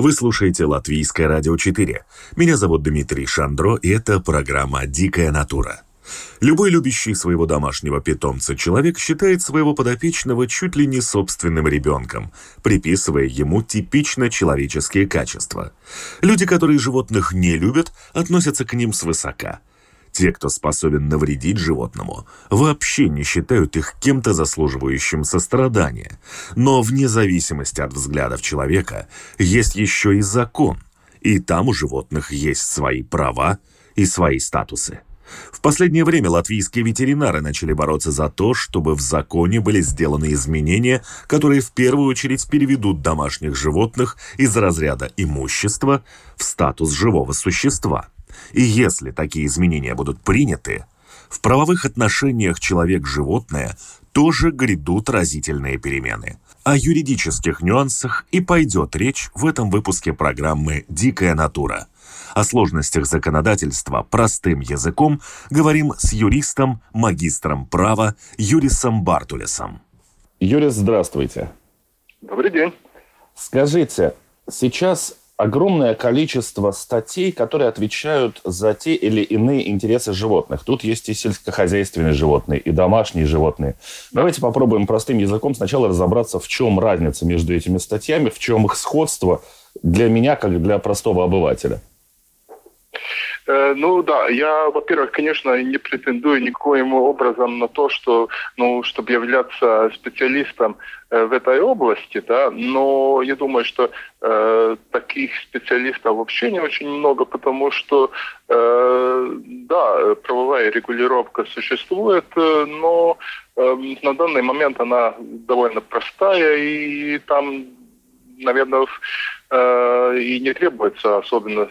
Вы слушаете Латвийское радио 4. Меня зовут Дмитрий Шандро, и это программа «Дикая натура». Любой любящий своего домашнего питомца человек считает своего подопечного чуть ли не собственным ребенком, приписывая ему типично человеческие качества. Люди, которые животных не любят, относятся к ним свысока. Те, кто способен навредить животному, вообще не считают их кем-то заслуживающим сострадания. Но вне зависимости от взглядов человека есть еще и закон, и там у животных есть свои права и свои статусы. В последнее время латвийские ветеринары начали бороться за то, чтобы в законе были сделаны изменения, которые в первую очередь переведут домашних животных из разряда имущества в статус живого существа. И если такие изменения будут приняты, в правовых отношениях человек-животное тоже грядут разительные перемены. О юридических нюансах и пойдет речь в этом выпуске программы «Дикая натура». О сложностях законодательства простым языком говорим с юристом, магистром права Юрисом Бартулесом. Юрис, здравствуйте. Добрый день. Скажите, сейчас огромное количество статей, которые отвечают за те или иные интересы животных. Тут есть и сельскохозяйственные животные, и домашние животные. Давайте попробуем простым языком сначала разобраться, в чем разница между этими статьями, в чем их сходство для меня, как для простого обывателя. Э, ну да, я, во-первых, конечно, не претендую никоим образом на то, что, ну, чтобы являться специалистом э, в этой области, да, но я думаю, что э, таких специалистов вообще не очень много, потому что, э, да, правовая регулировка существует, э, но э, на данный момент она довольно простая, и там, наверное, и не требуется особенно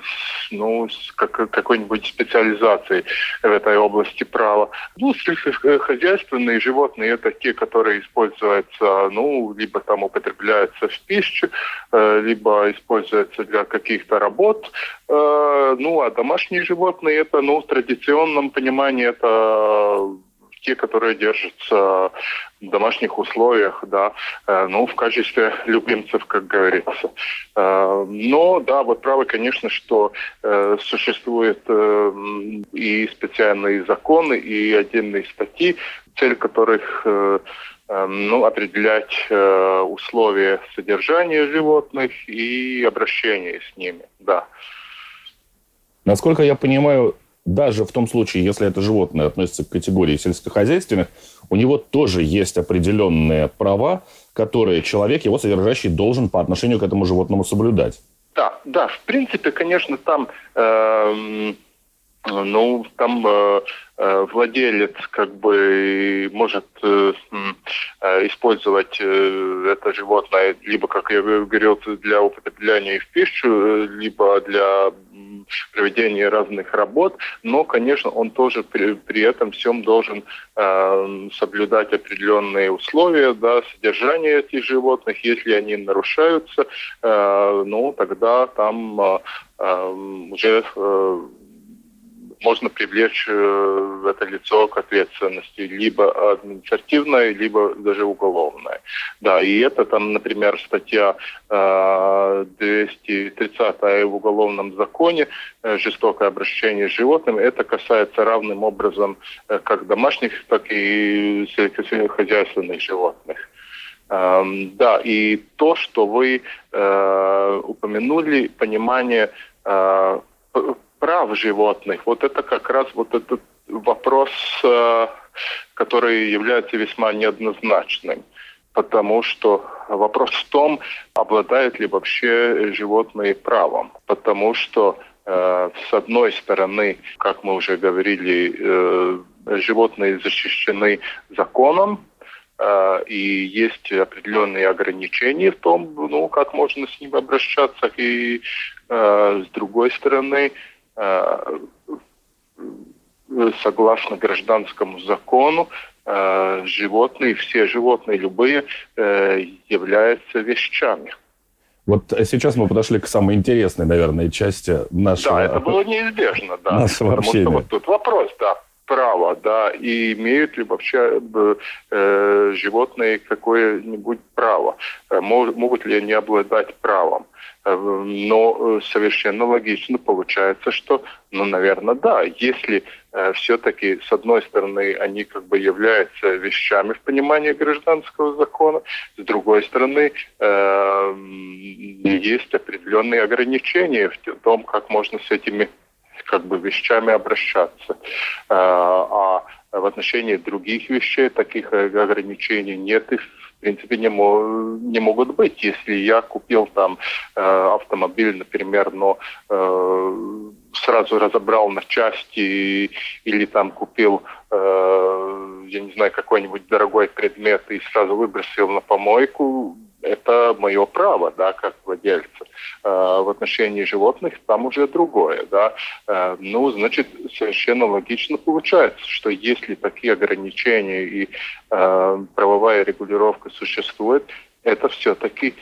ну, как, какой-нибудь специализации в этой области права. Ну, сельскохозяйственные животные – это те, которые используются, ну, либо там употребляются в пищу, э, либо используются для каких-то работ. Э, ну, а домашние животные – это, ну, в традиционном понимании это те, которые держатся в домашних условиях, да, э, ну, в качестве любимцев, как говорится. Э, но, да, вот правы, конечно, что э, существуют и специальные законы, и отдельные статьи, цель которых ну, определять условия содержания животных и обращения с ними, да. Насколько я понимаю, даже в том случае, если это животное относится к категории сельскохозяйственных, у него тоже есть определенные права, которые человек, его содержащий, должен по отношению к этому животному соблюдать. Да, да, в принципе, конечно, там, э, ну, там э, э, владелец как бы может э, э, использовать э, это животное либо, как я говорил, для употребления в пищу, либо для проведения разных работ, но, конечно, он тоже при, при этом всем должен э, соблюдать определенные условия, да, содержания этих животных. Если они нарушаются, э, ну, тогда там э, э уже э, можно привлечь э, это лицо к ответственности, либо административной, либо даже уголовной. Да, и это там, например, статья 230 э, в Уголовном законе э, «Жестокое обращение с животным». Это касается равным образом как домашних, так и сельскохозяйственных животных. Эм, да, и то, что вы упомянули, понимание прав животных, вот это как раз вот этот вопрос, э, который является весьма неоднозначным. Потому что вопрос в том, обладают ли вообще животные правом. Потому что э, с одной стороны, как мы уже говорили, э, животные защищены законом, и есть определенные ограничения в том, ну, как можно с ним обращаться, и с другой стороны, согласно гражданскому закону, животные, все животные, любые, являются вещами. Вот сейчас мы подошли к самой интересной, наверное, части нашего... Да, это было неизбежно, да. Нашего Потому общения. что вот тут вопрос, да, право, да, и имеют ли вообще э, животные какое-нибудь право, э, могут ли они обладать правом. Э, но э, совершенно логично получается, что, ну, наверное, да, если э, все-таки, с одной стороны, они как бы являются вещами в понимании гражданского закона, с другой стороны, э, есть определенные ограничения в том, как можно с этими как бы вещами обращаться. А в отношении других вещей таких ограничений нет и в принципе, не, не могут быть. Если я купил там э, автомобиль, например, но э, сразу разобрал на части или там купил, э, я не знаю, какой-нибудь дорогой предмет и сразу выбросил на помойку, это мое право, да, как владельца. Э, в отношении животных там уже другое, да. Э, ну, значит, совершенно логично получается, что если такие ограничения и э, правовая регулировка существует, это все-таки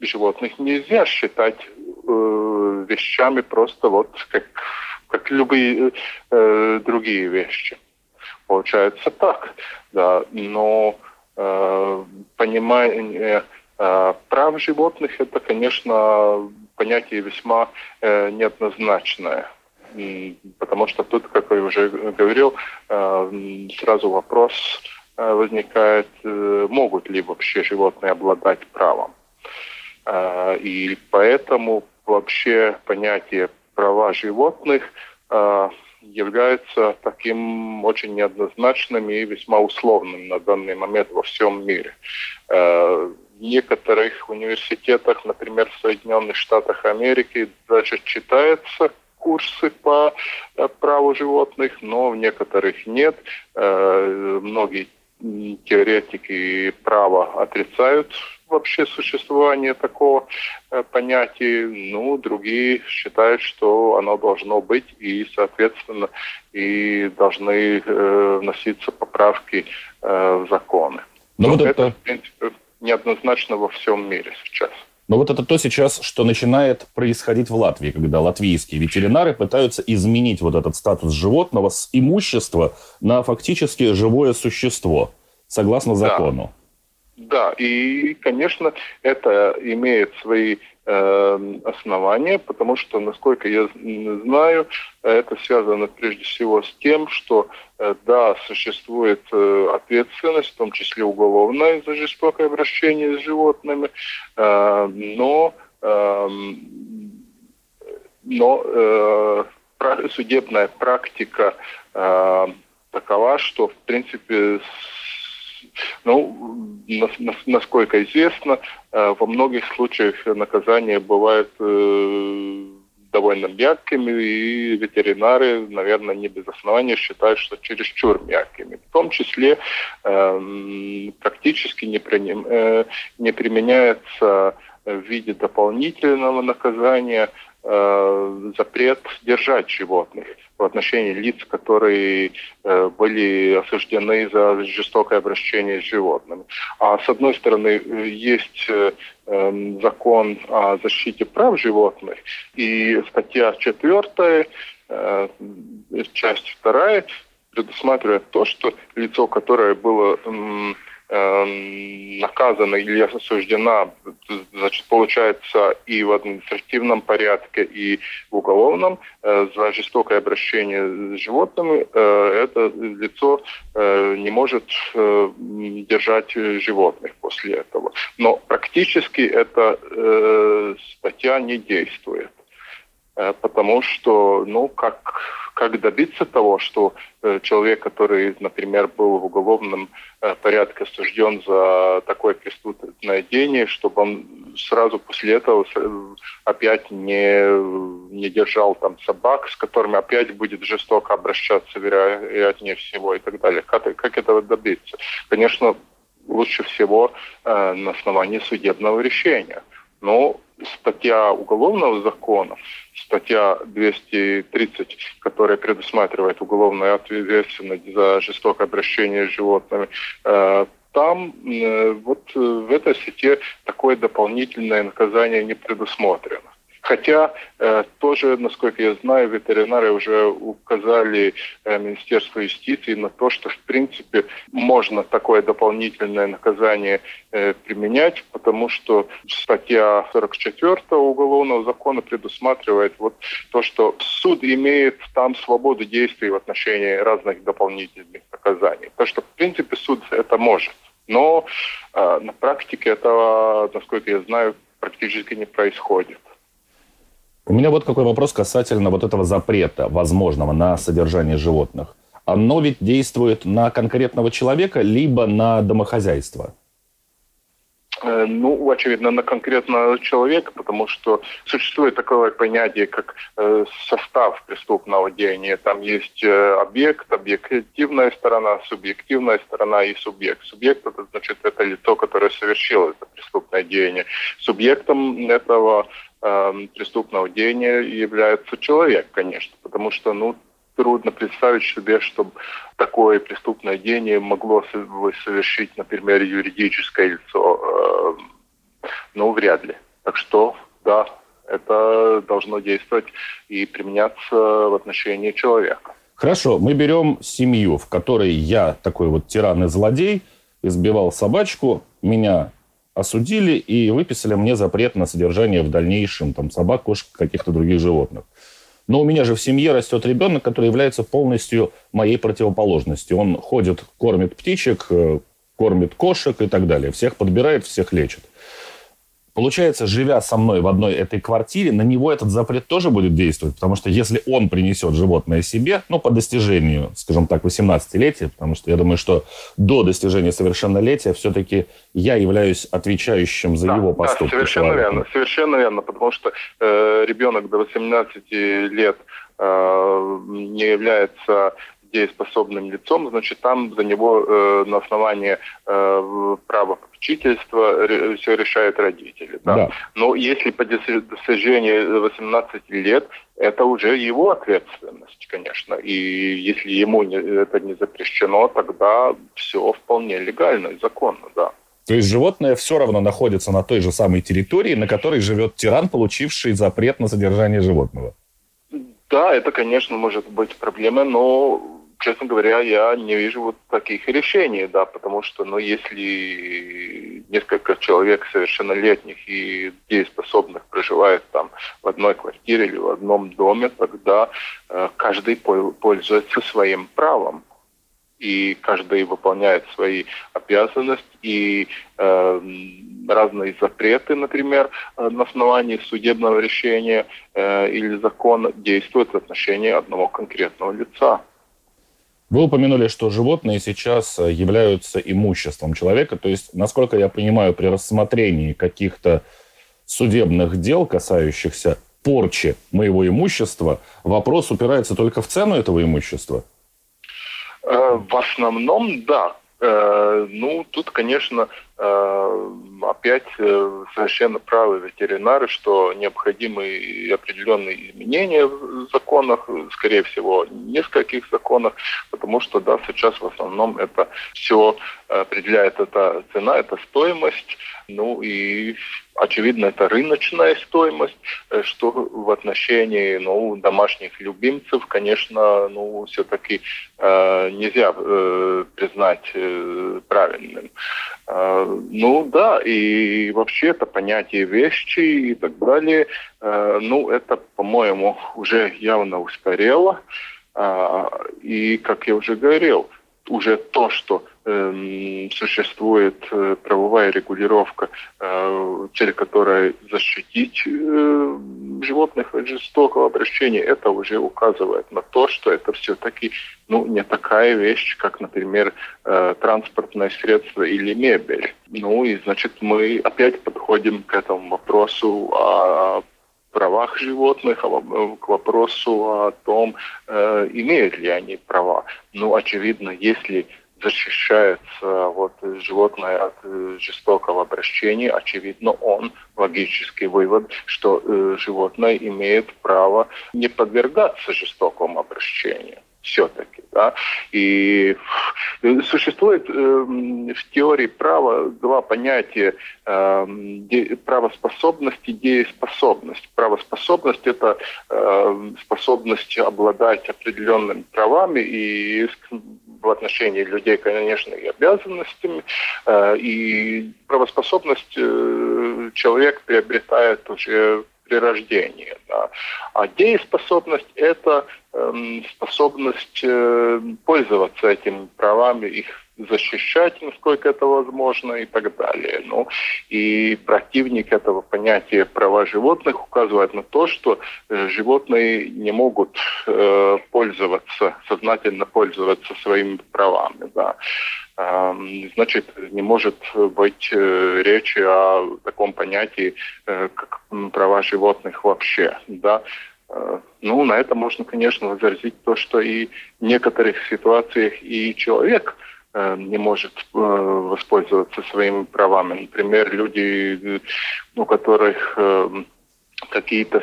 животных нельзя считать вещами просто вот как, как любые другие вещи. Получается так, да. Но понимание э, прав животных это, конечно, понятие весьма э, неоднозначное. Потому что тут, как я уже говорил, сразу вопрос возникает, могут ли вообще животные обладать правом. И поэтому вообще понятие права животных является таким очень неоднозначным и весьма условным на данный момент во всем мире. Э, в некоторых университетах, например, в Соединенных Штатах Америки, даже читаются курсы по э, праву животных, но в некоторых нет. Э, многие теоретики права отрицают вообще существование такого э, понятия, ну, другие считают, что оно должно быть, и, соответственно, и должны э, вноситься поправки э, в законы. Но, ну, Но вот это, это, в принципе, неоднозначно во всем мире сейчас. Но вот это то сейчас, что начинает происходить в Латвии, когда латвийские ветеринары пытаются изменить вот этот статус животного с имущества на фактически живое существо, согласно закону. Да. Да, и, конечно, это имеет свои э, основания, потому что, насколько я знаю, это связано прежде всего с тем, что, э, да, существует э, ответственность, в том числе уголовная за жестокое обращение с животными, э, но, э, но э, судебная практика э, такова, что, в принципе, ну, насколько известно, э, во многих случаях наказания бывают э, довольно мягкими, и ветеринары, наверное, не без основания считают, что чересчур мягкими. В том числе э, практически э, не применяется в виде дополнительного наказания э, запрет держать животных в отношении лиц, которые э, были осуждены за жестокое обращение с животными. А с одной стороны, есть э, э, закон о защите прав животных, и статья 4, э, часть 2 предусматривает то, что лицо, которое было э, Эм, наказана или осуждена, значит, получается и в административном порядке, и в уголовном э, за жестокое обращение с животными, э, это лицо э, не может держать животных после этого. Но практически эта статья не действует. Э, потому что, ну, как, как добиться того, что э, человек, который, например, был в уголовном э, порядке осужден за такое преступное деяние, чтобы он сразу после этого опять не, не держал там собак, с которыми опять будет жестоко обращаться, вероятнее всего, и так далее. Как, как этого добиться? Конечно, лучше всего э, на основании судебного решения. Но статья уголовного закона, статья 230, которая предусматривает уголовную ответственность за жестокое обращение с животными, э, там э, вот в этой статье такое дополнительное наказание не предусмотрено. Хотя э, тоже, насколько я знаю, ветеринары уже указали э, Министерству юстиции на то, что в принципе можно такое дополнительное наказание э, применять, потому что статья 44 Уголовного закона предусматривает вот то, что суд имеет там свободу действий в отношении разных дополнительных наказаний. То, что в принципе суд это может. Но э, на практике этого, насколько я знаю, практически не происходит. У меня вот какой вопрос касательно вот этого запрета возможного на содержание животных. Оно ведь действует на конкретного человека, либо на домохозяйство? Э, ну, очевидно, на конкретного человека, потому что существует такое понятие, как э, состав преступного деяния. Там есть э, объект, объективная сторона, субъективная сторона и субъект. Субъект это значит это лицо, которое совершило это преступное деяние. Субъектом этого преступного деяния является человек, конечно, потому что, ну, трудно представить себе, чтобы такое преступное деяние могло совершить, например, юридическое лицо. Э, ну, вряд ли. Так что, да, это должно действовать и применяться в отношении человека. Хорошо, мы берем семью, в которой я такой вот тиран и злодей, избивал собачку, меня осудили и выписали мне запрет на содержание в дальнейшем там, собак, кошек, каких-то других животных. Но у меня же в семье растет ребенок, который является полностью моей противоположностью. Он ходит, кормит птичек, э, кормит кошек и так далее. Всех подбирает, всех лечит. Получается, живя со мной в одной этой квартире, на него этот запрет тоже будет действовать, потому что если он принесет животное себе, ну, по достижению, скажем так, 18-летия, потому что я думаю, что до достижения совершеннолетия все-таки я являюсь отвечающим за да, его поступки. Да, совершенно человеком. верно, совершенно верно, потому что э, ребенок до 18 лет э, не является дееспособным лицом, значит, там за него э, на основании э, права попечительства все решают родители. Да? Да. Но если по достижении 18 лет, это уже его ответственность, конечно. И если ему не, это не запрещено, тогда все вполне легально и законно, да. То есть животное все равно находится на той же самой территории, на которой живет тиран, получивший запрет на содержание животного. Да, это, конечно, может быть проблемой, но честно говоря, я не вижу вот таких решений, да, потому что, ну, если несколько человек совершеннолетних и дееспособных проживают там в одной квартире или в одном доме, тогда э, каждый пользуется своим правом и каждый выполняет свои обязанности, и э, разные запреты, например, на основании судебного решения э, или закона действуют в отношении одного конкретного лица. Вы упомянули, что животные сейчас э, являются имуществом человека. То есть, насколько я понимаю, при рассмотрении каких-то судебных дел, касающихся порчи моего имущества, вопрос упирается только в цену этого имущества? Э, в основном, да. Э, ну, тут, конечно, опять э, совершенно правы ветеринары, что необходимы определенные изменения в законах, скорее всего, нескольких законах, потому что, да, сейчас в основном это все определяет эта цена, это стоимость, ну и очевидно, это рыночная стоимость, что в отношении ну, домашних любимцев, конечно, ну, все-таки э, нельзя э, признать э, правильным. Э, ну да, и вообще это понятие вещи и так далее, э, ну это, по-моему, уже явно устарело. Э, и, как я уже говорил, уже то, что существует правовая регулировка, э, цель которой защитить э, животных от жестокого обращения, это уже указывает на то, что это все-таки ну, не такая вещь, как, например, э, транспортное средство или мебель. Ну и, значит, мы опять подходим к этому вопросу о правах животных, к вопросу о том, э, имеют ли они права. Ну, очевидно, если защищается вот животное от э, жестокого обращения, очевидно, он логический вывод, что э, животное имеет право не подвергаться жестокому обращению все-таки. Да? И э, существует э, в теории права два понятия э, де, правоспособность и дееспособность. Правоспособность – это э, способность обладать определенными правами и в отношении людей, конечно, и обязанностями. Э, и правоспособность э, человек приобретает уже при рождении. Да. А дееспособность – это э, способность э, пользоваться этими правами, их защищать, насколько это возможно и так далее. Ну, и противник этого понятия права животных указывает на то, что э, животные не могут э, пользоваться, сознательно пользоваться своими правами. Да. Э, значит, не может быть э, речи о таком понятии, э, как права животных вообще. Да. Ну, на это можно, конечно, возразить то, что и в некоторых ситуациях и человек – не может э, воспользоваться своими правами. Например, люди, у которых э, какие-то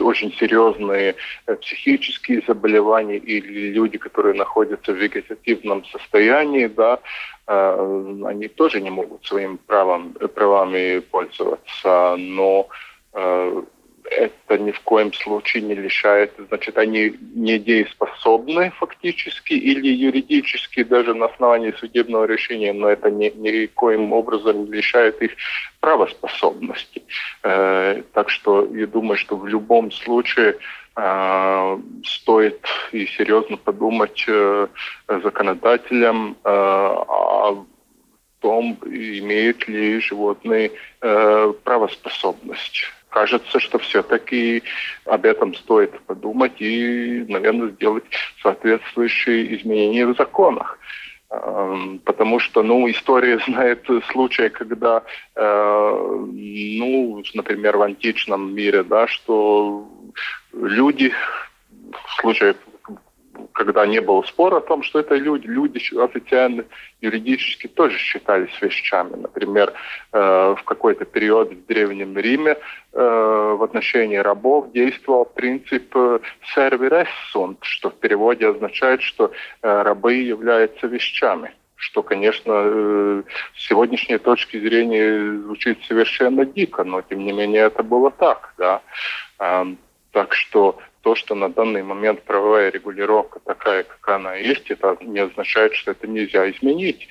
очень серьезные психические заболевания или люди, которые находятся в вегетативном состоянии, да, они тоже не могут своими правом, правами пользоваться, но это ни в коем случае не лишает, значит, они недееспособны фактически или юридически даже на основании судебного решения, но это ни, никоим образом не лишает их правоспособности. Э, так что я думаю, что в любом случае э, стоит и серьезно подумать э, законодателям э, о том, имеют ли животные э, правоспособность кажется, что все-таки об этом стоит подумать и, наверное, сделать соответствующие изменения в законах. Эм, потому что, ну, история знает случаи, когда, э, ну, например, в античном мире, да, что люди в случае когда не было спора о том, что это люди, люди официально, юридически тоже считались вещами. Например, э, в какой-то период в Древнем Риме э, в отношении рабов действовал принцип «servire sunt», что в переводе означает, что э, рабы являются вещами что, конечно, с сегодняшней точки зрения звучит совершенно дико, но тем не менее это было так, да. Эм, так что то, что на данный момент правовая регулировка такая, как она есть, это не означает, что это нельзя изменить.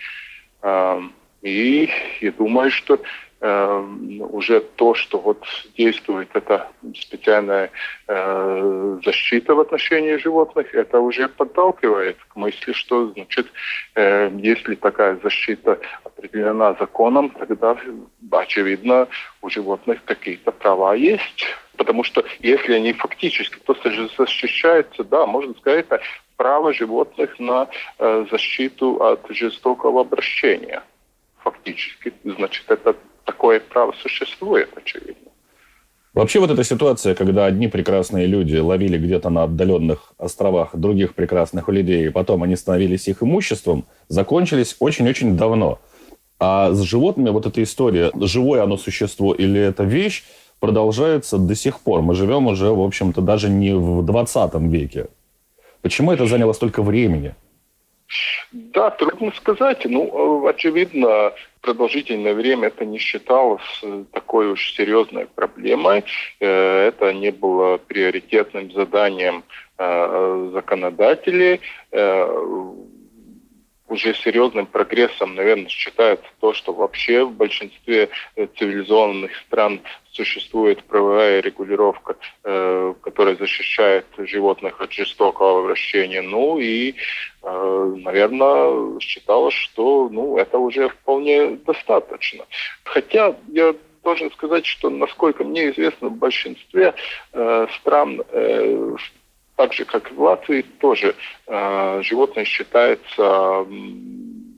И я думаю, что уже то, что вот действует эта специальная э, защита в отношении животных, это уже подталкивает к мысли, что, значит, э, если такая защита определена законом, тогда, очевидно, у животных какие-то права есть. Потому что если они фактически просто же защищаются, да, можно сказать, это право животных на э, защиту от жестокого обращения. Фактически, значит, это такое право существует, очевидно. Вообще вот эта ситуация, когда одни прекрасные люди ловили где-то на отдаленных островах других прекрасных людей, и потом они становились их имуществом, закончились очень-очень давно. А с животными вот эта история, живое оно существо или это вещь, продолжается до сих пор. Мы живем уже, в общем-то, даже не в 20 веке. Почему это заняло столько времени? Да, трудно сказать. Ну, очевидно, продолжительное время это не считалось э, такой уж серьезной проблемой. Э, это не было приоритетным заданием э, законодателей уже серьезным прогрессом, наверное, считается то, что вообще в большинстве э, цивилизованных стран существует правовая регулировка, э, которая защищает животных от жестокого обращения. Ну и, э, наверное, считалось, что ну, это уже вполне достаточно. Хотя я должен сказать, что, насколько мне известно, в большинстве э, стран, э, так же, как и в Латвии, тоже животное считается э,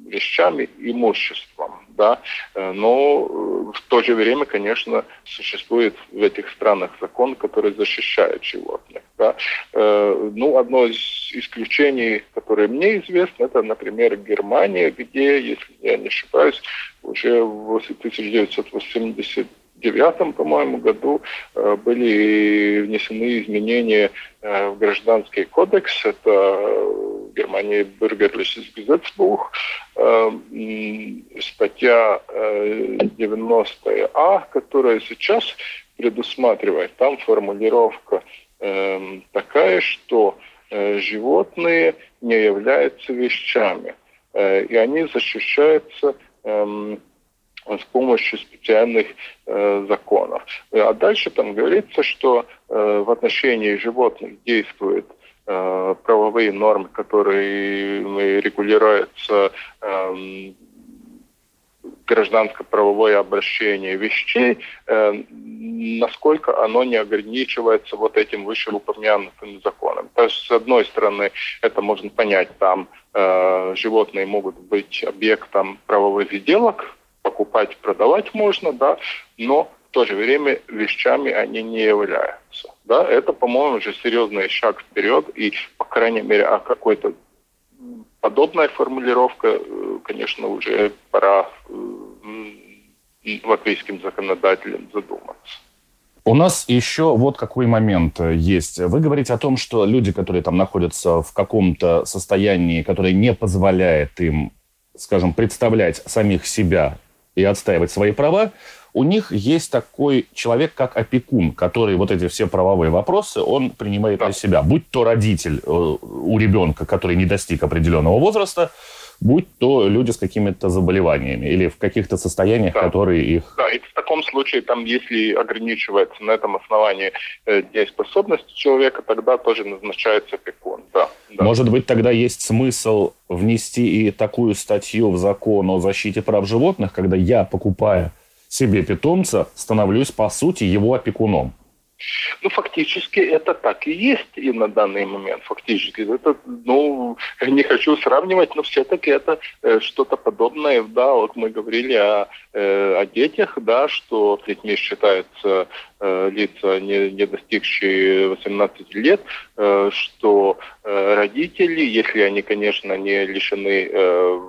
вещами, имуществом да, э, но э, в то же время, конечно, существует в этих странах закон, который защищает животных. Да. Э, ну, одно из исключений, которое мне известно, это, например, Германия, где, если я не ошибаюсь, уже в 1980 девятом, по-моему, году были внесены изменения в гражданский кодекс. Это Германии Bürgerliches Gesetzbuch, статья 90А, которая сейчас предусматривает, там формулировка такая, что животные не являются вещами, и они защищаются с помощью специальных э, законов. А дальше там говорится, что э, в отношении животных действует Э, правовые нормы, которые регулируются эм, гражданско-правовое обращение вещей, э, насколько оно не ограничивается вот этим вышеупомянутым законом. То есть, с одной стороны, это можно понять, там э, животные могут быть объектом правовых сделок, покупать, продавать можно, да, но то же время вещами они не являются. Да, это, по-моему, уже серьезный шаг вперед, и, по крайней мере, о какой-то подобная формулировка, э, конечно, уже пора э, латвийским законодателям задуматься. У нас еще вот какой момент э, есть. Вы говорите о том, что люди, которые там находятся в каком-то состоянии, которое не позволяет им, скажем, представлять самих себя и отстаивать свои права, у них есть такой человек, как опекун, который вот эти все правовые вопросы, он принимает да. на себя. Будь то родитель э, у ребенка, который не достиг определенного возраста, будь то люди с какими-то заболеваниями или в каких-то состояниях, да. которые их... Да, и в таком случае, там, если ограничивается на этом основании э, дееспособность человека, тогда тоже назначается опекун, да, да. Может быть, тогда есть смысл внести и такую статью в закон о защите прав животных, когда я, покупая себе питомца, становлюсь, по сути, его опекуном. Ну, фактически это так и есть и на данный момент. Фактически это, ну, не хочу сравнивать, но все-таки это э, что-то подобное. Да, вот мы говорили о, э, о детях, да, что детьми считаются э, лица, не, не достигшие 18 лет, э, что э, родители, если они, конечно, не лишены э,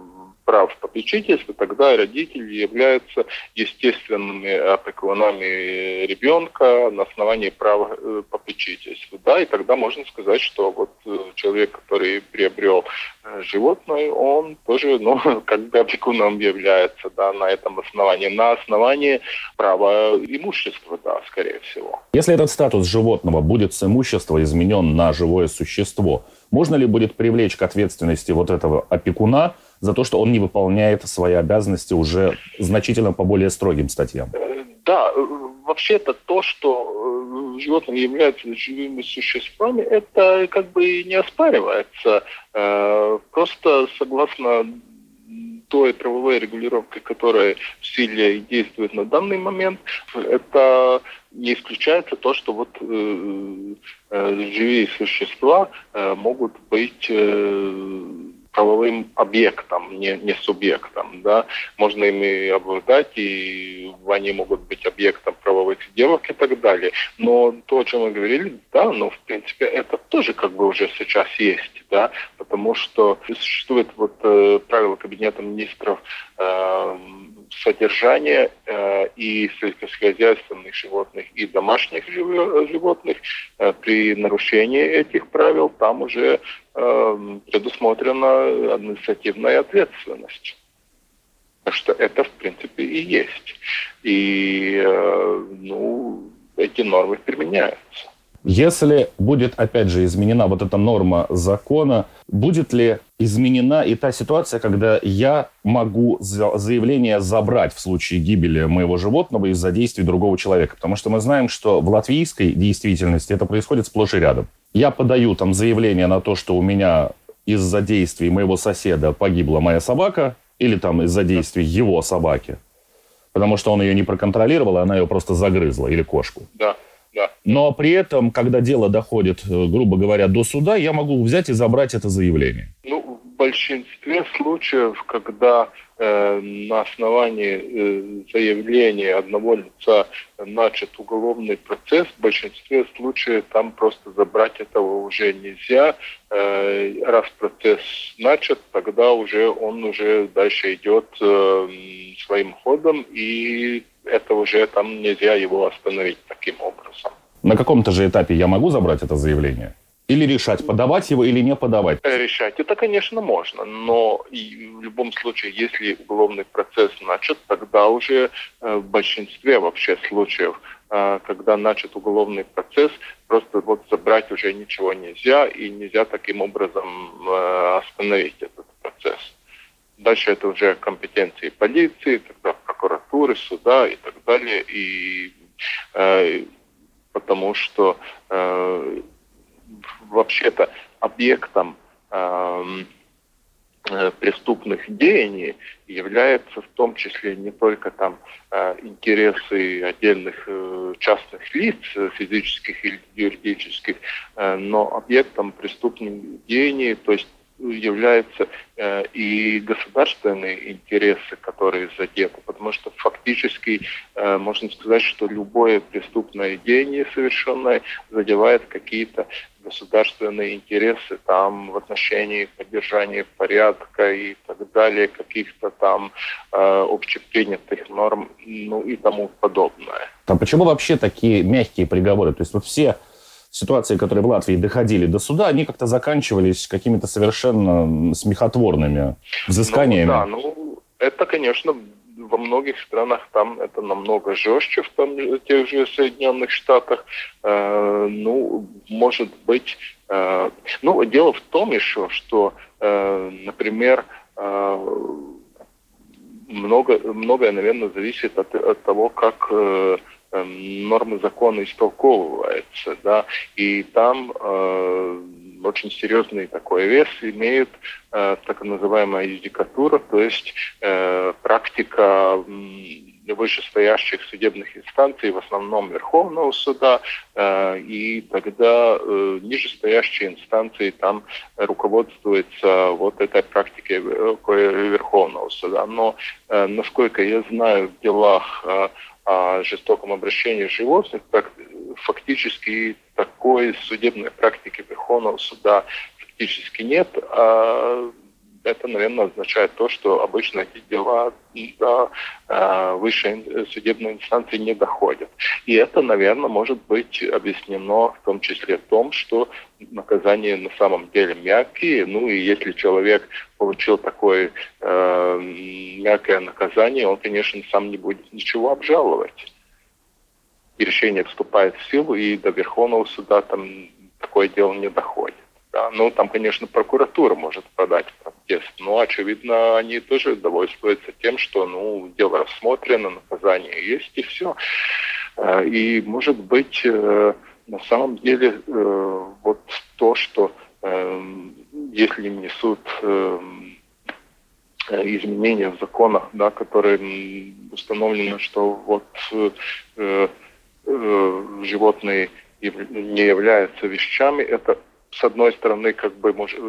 прав попечительства, тогда родители являются естественными опекунами ребенка на основании права э, попечительства. Да, и тогда можно сказать, что вот э, человек, который приобрел э, животное, он тоже, ну, как бы опекуном является, да, на этом основании. На основании права имущества, да, скорее всего. Если этот статус животного будет с имущества изменен на живое существо, можно ли будет привлечь к ответственности вот этого опекуна за то, что он не выполняет свои обязанности уже значительно по более строгим статьям? Да, вообще-то то, что э, животные являются живыми существами, это как бы не оспаривается. Э, просто согласно той правовой регулировке, которая в силе действует на данный момент, это не исключается то, что вот э, э, живые существа э, могут быть э, правовым объектом, не, не субъектом. Да? Можно ими обладать, и они могут быть объектом правовых сделок и так далее. Но то, о чем мы говорили, да, ну, в принципе, это тоже как бы уже сейчас есть, да, потому что существует вот э, правило Кабинета министров э, содержания э, и сельскохозяйственных животных, и домашних животных. Э, при нарушении этих правил там уже предусмотрена административная ответственность. Так что это, в принципе, и есть. И, э, ну, эти нормы применяются. Если будет, опять же, изменена вот эта норма закона, будет ли изменена и та ситуация, когда я могу заявление забрать в случае гибели моего животного из-за действий другого человека? Потому что мы знаем, что в латвийской действительности это происходит сплошь и рядом. Я подаю там заявление на то, что у меня из-за действий моего соседа погибла моя собака, или там из-за действий его собаки. потому что он ее не проконтролировал, а она ее просто загрызла, или кошку. Да, да. Но при этом, когда дело доходит, э, грубо говоря, до суда, я могу взять и забрать это заявление. Ну, большинстве случаев, когда э, на основании э, заявления одного лица начат уголовный процесс, в большинстве случаев там просто забрать этого уже нельзя. Э, раз процесс начат, тогда уже он уже дальше идет э, своим ходом, и это уже там нельзя его остановить таким образом. На каком-то же этапе я могу забрать это заявление? Или решать, подавать его или не подавать? Э, решать это, конечно, можно, но в любом случае, если уголовный процесс начат, тогда уже э, в большинстве вообще случаев, э, когда начат уголовный процесс, просто вот забрать уже ничего нельзя, и нельзя таким образом остановить этот процесс. Дальше это уже компетенции полиции, тогда прокуратуры, суда и так далее. И потому что вообще-то объектом эм, э, преступных деяний является в том числе не только там э, интересы отдельных э, частных лиц, физических или юридических, но объектом преступных деяний, то есть являются э, и государственные интересы, которые задеты, потому что фактически э, можно сказать, что любое преступное деяние совершенное задевает какие-то государственные интересы там в отношении поддержания порядка и так далее, каких-то там э, общепринятых норм, ну и тому подобное. А почему вообще такие мягкие приговоры? То есть вот все ситуации, которые в Латвии доходили до суда, они как-то заканчивались какими-то совершенно смехотворными взысканиями. Ну, да, ну, это, конечно, во многих странах там это намного жестче, в том, тех же Соединенных Штатах. Э, ну, может быть... Э, ну, дело в том еще, что, э, например, э, много, многое, наверное, зависит от, от того, как... Э, Эм, нормы закона истолковываются, да, и там э, очень серьезный такой вес имеет э, так называемая юдикатура, то есть э, практика э, вышестоящих судебных инстанций, в основном Верховного суда, э, и тогда э, нижестоящие инстанции там руководствуются вот этой практикой Верховного суда. Но, э, насколько я знаю, в делах э, о жестоком обращении животных, так фактически такой судебной практики Верховного суда фактически нет. А это, наверное, означает то, что обычно эти дела до э, высшей судебной инстанции не доходят. И это, наверное, может быть объяснено в том числе в том, что наказания на самом деле мягкие. Ну и если человек получил такое э, мягкое наказание, он, конечно, сам не будет ничего обжаловать. И решение вступает в силу, и до Верховного суда там такое дело не доходит. Да. Ну, там, конечно, прокуратура может подать протест, но, очевидно, они тоже довольствуются тем, что, ну, дело рассмотрено, наказание есть, и все. Э, и, может быть, э, на самом деле, э, вот то, что если несут изменения в законах, да, которые установлено, что вот животные не являются вещами, это с одной стороны, как бы может,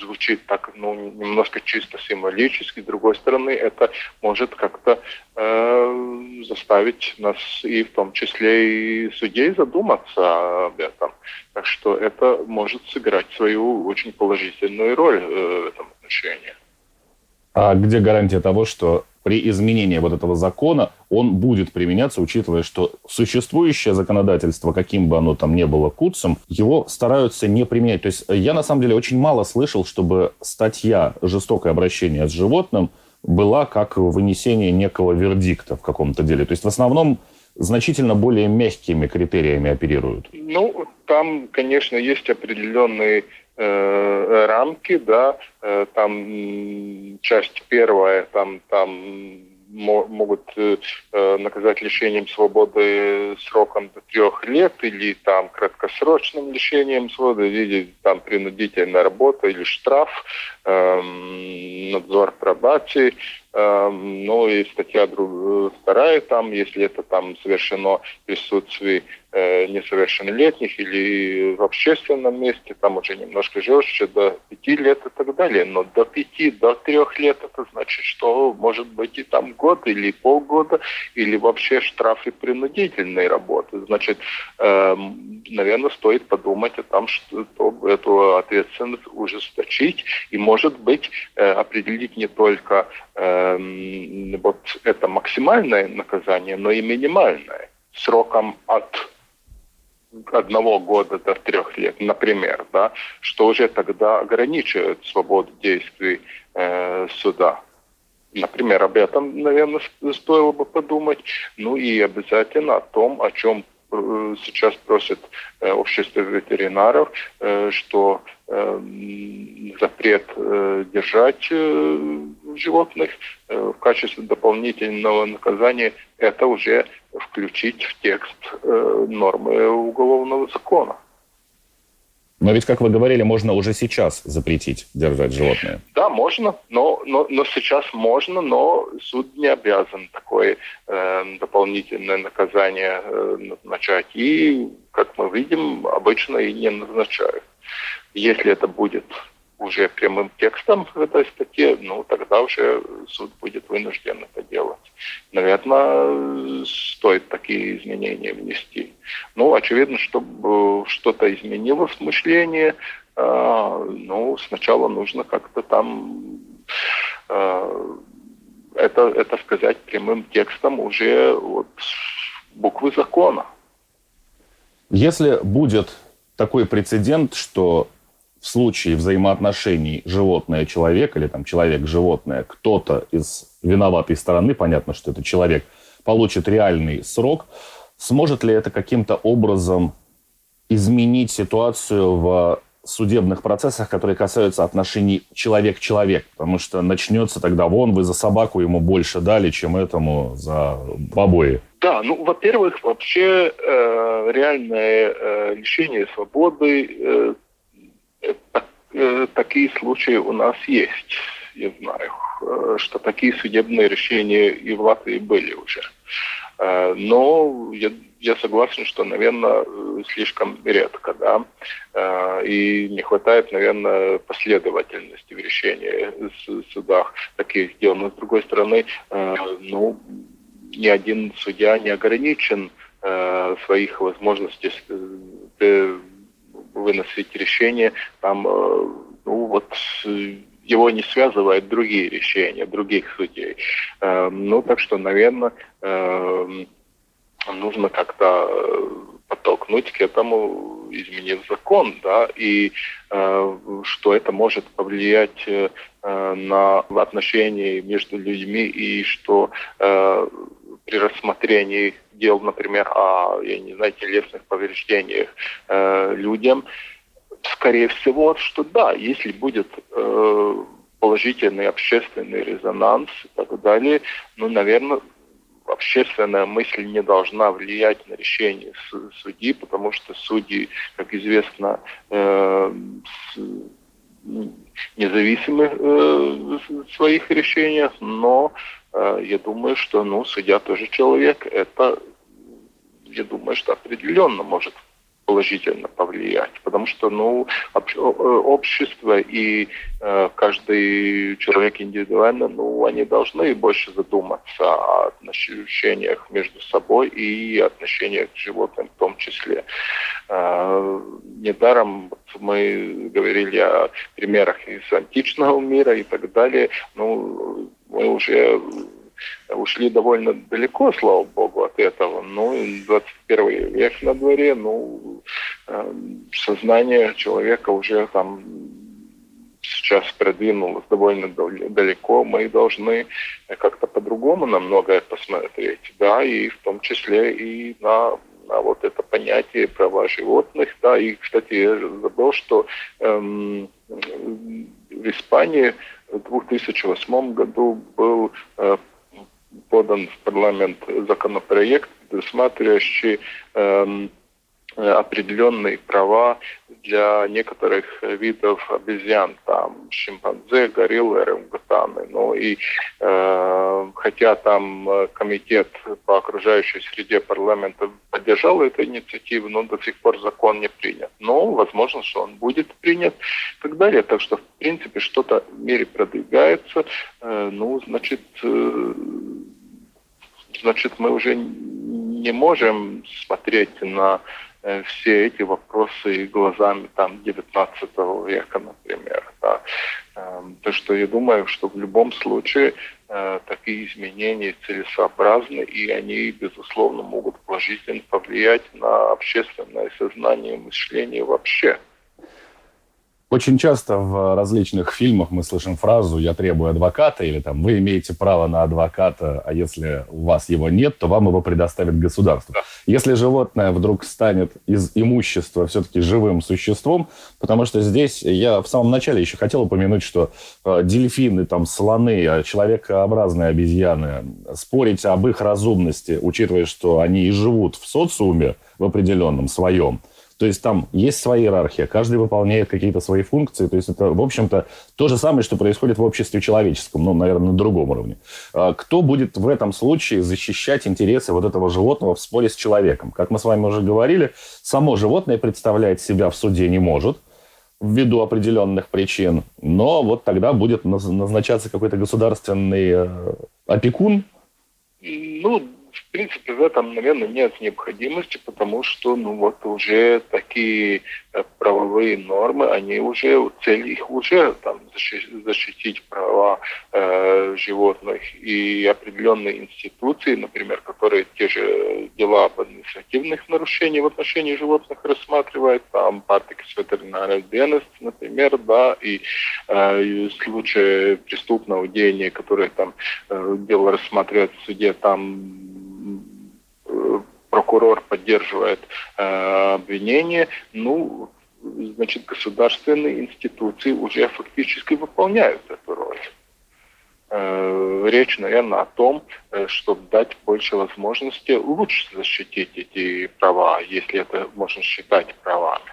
звучит так, ну, немножко чисто символически, с другой стороны, это может как-то э, заставить нас и в том числе и судей задуматься об этом. Так что это может сыграть свою очень положительную роль э, в этом отношении. А где гарантия того, что при изменении вот этого закона он будет применяться, учитывая, что существующее законодательство, каким бы оно там ни было куцем, его стараются не применять. То есть я на самом деле очень мало слышал, чтобы статья «Жестокое обращение с животным» была как вынесение некого вердикта в каком-то деле. То есть в основном значительно более мягкими критериями оперируют. Ну, там, конечно, есть определенные э, рамки, да, э, там часть первая, там, там могут э, наказать лишением свободы сроком до трех лет или там краткосрочным лишением свободы виде там принудительной работы или штраф, э, надзор пробации. Эм, ну и статья вторая там, если это там совершено в присутствии э, несовершеннолетних или в общественном месте, там уже немножко жестче, до пяти лет и так далее. Но до пяти, до трех лет это значит, что может быть и там год или полгода, или вообще штрафы принудительной работы. Значит, э, наверное, стоит подумать о том, что эту ответственность ужесточить и, может быть, э, определить не только э, вот это максимальное наказание, но и минимальное сроком от одного года до трех лет, например, да, что уже тогда ограничивает свободу действий э, суда. Например, об этом, наверное, стоило бы подумать. Ну и обязательно о том, о чем сейчас просит э, общество ветеринаров, э, что запрет держать животных в качестве дополнительного наказания, это уже включить в текст нормы уголовного закона. Но ведь, как вы говорили, можно уже сейчас запретить держать животное. Да, можно, но, но, но сейчас можно, но суд не обязан такое э, дополнительное наказание э, назначать. И, как мы видим, обычно и не назначают. Если это будет уже прямым текстом в этой статье, ну, тогда уже суд будет вынужден это делать. Наверное, стоит такие изменения внести. Ну, очевидно, чтобы что-то изменилось в мышлении, э, ну, сначала нужно как-то там э, это, это сказать прямым текстом уже вот буквы закона. Если будет такой прецедент, что в случае взаимоотношений животное-человек или там человек-животное, кто-то из виноватой стороны, понятно, что это человек, получит реальный срок, сможет ли это каким-то образом изменить ситуацию в судебных процессах, которые касаются отношений человек-человек, потому что начнется тогда вон вы за собаку ему больше дали, чем этому за побои. Да, ну, во-первых, вообще э, реальное э, лишение свободы э, такие случаи у нас есть, я знаю, э, что такие судебные решения и в Латвии были уже. Э, но я, я согласен, что, наверное, слишком редко, да, и не хватает, наверное, последовательности в решении в судах таких дел. Но, с другой стороны, ну, ни один судья не ограничен своих возможностей выносить решение, там, э, ну вот, его не связывают другие решения других судей. Э, ну, так что, наверное, э, нужно как-то подтолкнуть к этому, изменив закон, да, и э, что это может повлиять э, на отношения между людьми, и что э, при рассмотрении дел, например, о, я не знаю, телесных повреждениях э, людям, скорее всего, что да, если будет э, положительный общественный резонанс и так далее, ну, наверное, общественная мысль не должна влиять на решение судьи, потому что судьи, как известно, э, независимы э, в своих решениях, но я думаю, что ну, судья тоже человек. Это я думаю, что определенно может положительно повлиять, потому что ну, общество и э, каждый человек индивидуально, ну, они должны больше задуматься о отношениях между собой и отношениях к животным в том числе. Э, недаром мы говорили о примерах из античного мира и так далее. Ну, мы уже ушли довольно далеко, слава богу, от этого. Ну, 21 век на дворе, ну, э, сознание человека уже там сейчас продвинулось довольно далеко, мы должны как-то по-другому на многое посмотреть, да, и в том числе и на, на вот это понятие права животных, да, и, кстати, я забыл, что эм, в Испании в 2008 году был э, подан в парламент законопроект, предусматривающий эм, определенные права для некоторых видов обезьян, там шимпанзе, гориллы, орангутаны. Ну и э, хотя там э, комитет по окружающей среде парламента поддержал эту инициативу, но до сих пор закон не принят. Но возможно, что он будет принят и так далее. Так что, в принципе, что-то в мире продвигается. Э, ну, значит, э, значит, мы уже не можем смотреть на все эти вопросы глазами там 19 века, например. Да. Эм, то, что я думаю, что в любом случае э, такие изменения целесообразны, и они, безусловно, могут положительно повлиять на общественное сознание и мышление вообще. Очень часто в различных фильмах мы слышим фразу «я требую адвоката» или там «вы имеете право на адвоката, а если у вас его нет, то вам его предоставит государство». Если животное вдруг станет из имущества все-таки живым существом, потому что здесь я в самом начале еще хотел упомянуть, что э, дельфины, там, слоны, а человекообразные обезьяны, спорить об их разумности, учитывая, что они и живут в социуме в определенном своем – то есть там есть своя иерархия, каждый выполняет какие-то свои функции. То есть это, в общем-то, то же самое, что происходит в обществе человеческом, ну, наверное, на другом уровне. А кто будет в этом случае защищать интересы вот этого животного в споре с человеком? Как мы с вами уже говорили, само животное представлять себя в суде не может, ввиду определенных причин, но вот тогда будет назначаться какой-то государственный э, опекун. Ну, в принципе, в этом, наверное, нет необходимости, потому что, ну, вот уже такие э, правовые нормы, они уже, цель их уже там защитить права э, животных и определенные институции, например, которые те же дела об административных нарушениях в отношении животных рассматривают, там, Партикс ветеринарный Денес, например, да, и э, случаи преступного деяния, которые там э, дело рассматривают в суде, там прокурор поддерживает э, обвинение, ну, значит, государственные институции уже фактически выполняют эту роль. Э, речь, наверное, о том, э, чтобы дать больше возможности лучше защитить эти права, если это можно считать правами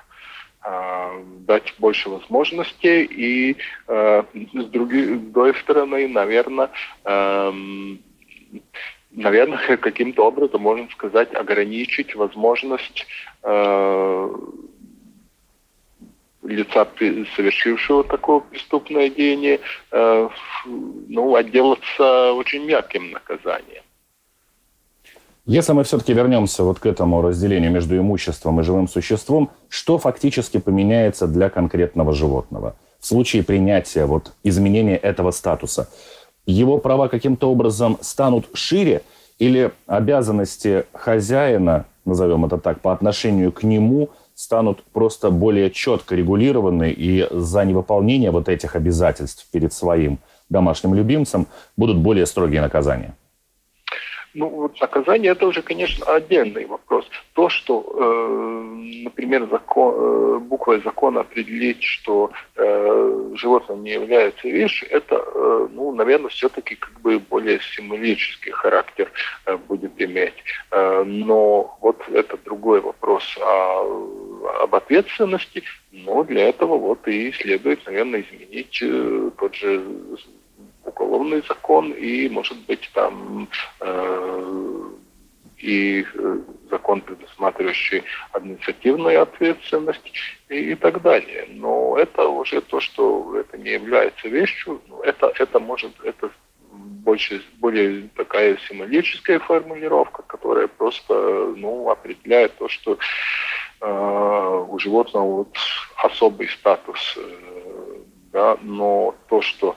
э, дать больше возможностей и э, с другой, стороны, наверное, э, наверное, каким-то образом, можно сказать, ограничить возможность э, лица, совершившего такое преступное деяние, э, ну, отделаться очень мягким наказанием. Если мы все-таки вернемся вот к этому разделению между имуществом и живым существом, что фактически поменяется для конкретного животного в случае принятия вот изменения этого статуса? Его права каким-то образом станут шире, или обязанности хозяина, назовем это так, по отношению к нему станут просто более четко регулированы, и за невыполнение вот этих обязательств перед своим домашним любимцем будут более строгие наказания? Ну, вот наказание это уже, конечно, отдельный вопрос. То, что, э, например, закон, э, буквой закона определить, что э, животное не является вещью, это, э, ну, наверное, все-таки как бы более символический характер э, будет иметь. Э, но вот это другой вопрос о, об ответственности, но для этого вот и следует, наверное, изменить э, тот же уголовный закон и, может быть, там э, и э, закон, предусматривающий административную ответственность и, так далее. Но это уже то, что это не является вещью, это, это может, это больше, более такая символическая формулировка, которая просто ну, определяет то, что э, у животного вот особый статус, э, да, но то, что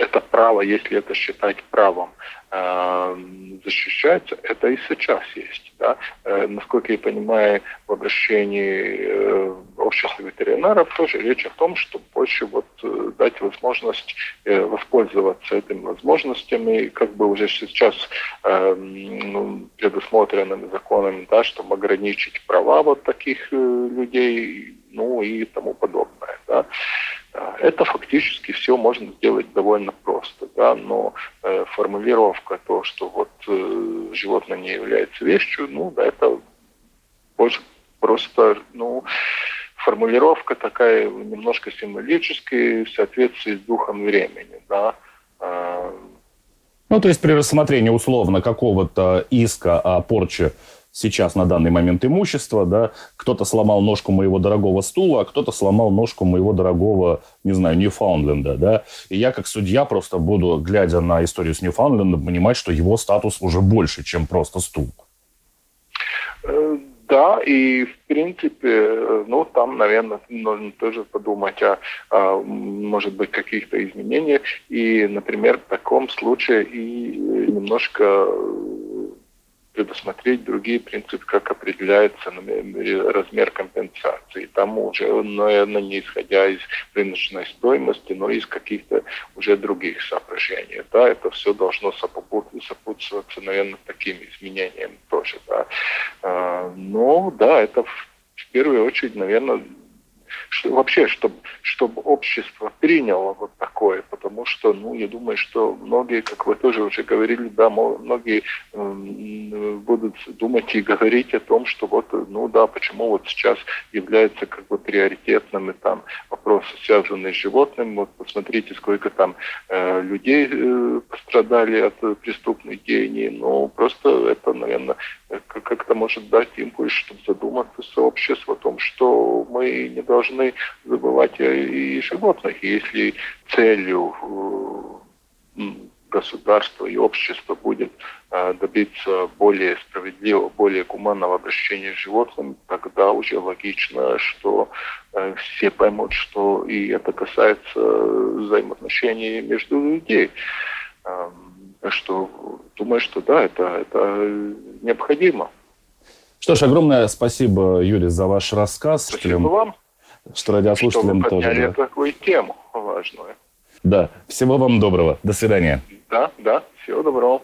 это право, если это считать правом, э, защищается, это и сейчас есть. Да? Э, насколько я понимаю, в обращении э, общества ветеринаров тоже речь о том, что больше вот дать возможность воспользоваться этими возможностями, как бы уже сейчас ну, предусмотренными законами, да, чтобы ограничить права вот таких людей, ну и тому подобное. Да. Это фактически все можно сделать довольно просто, да, но э, формулировка то, что вот э, животное не является вещью, ну, да, это просто, ну, формулировка такая немножко символическая в соответствии с духом времени, да. А, ну, то есть при рассмотрении условно какого-то иска о порче сейчас на данный момент имущества, да, кто-то сломал ножку моего дорогого стула, а кто-то сломал ножку моего дорогого, не знаю, Ньюфаундленда, да, и я как судья просто буду, глядя на историю с Ньюфаундлендом, понимать, что его статус уже больше, чем просто стул. Э, да, и в принципе, ну, там, наверное, нужно тоже подумать о, о может быть, каких-то изменениях. И, например, в таком случае и немножко предусмотреть другие принципы, как определяется размер компенсации. Там уже, наверное, не исходя из рыночной стоимости, но из каких-то уже других соображений. Да, это все должно сопутствоваться, наверное, таким изменениям тоже. Да. А, но, да, это в первую очередь, наверное, что, вообще, чтобы чтобы общество приняло вот такое, потому что, ну, я думаю, что многие, как вы тоже уже говорили, да, многие э, будут думать и говорить о том, что вот, ну да, почему вот сейчас является как бы приоритетными там вопросы, связанные с животным. Вот посмотрите, сколько там э, людей э, пострадали от преступных деяний. Ну, просто это, наверное, как-то может дать импульс, чтобы задуматься сообщество о том, что мы не должны забывать и животных. Если целью э, государства и общества будет э, добиться более справедливого, более гуманного обращения с животными, тогда уже логично, что э, все поймут, что и это касается взаимоотношений между. Эм, так что думаю, что да, это, это необходимо. Что ж, огромное спасибо, Юрий, за ваш рассказ. Спасибо вам что радиослушателям что вы тоже. Да. такую тему важную. Да. Всего вам доброго. До свидания. Да, да. Всего доброго.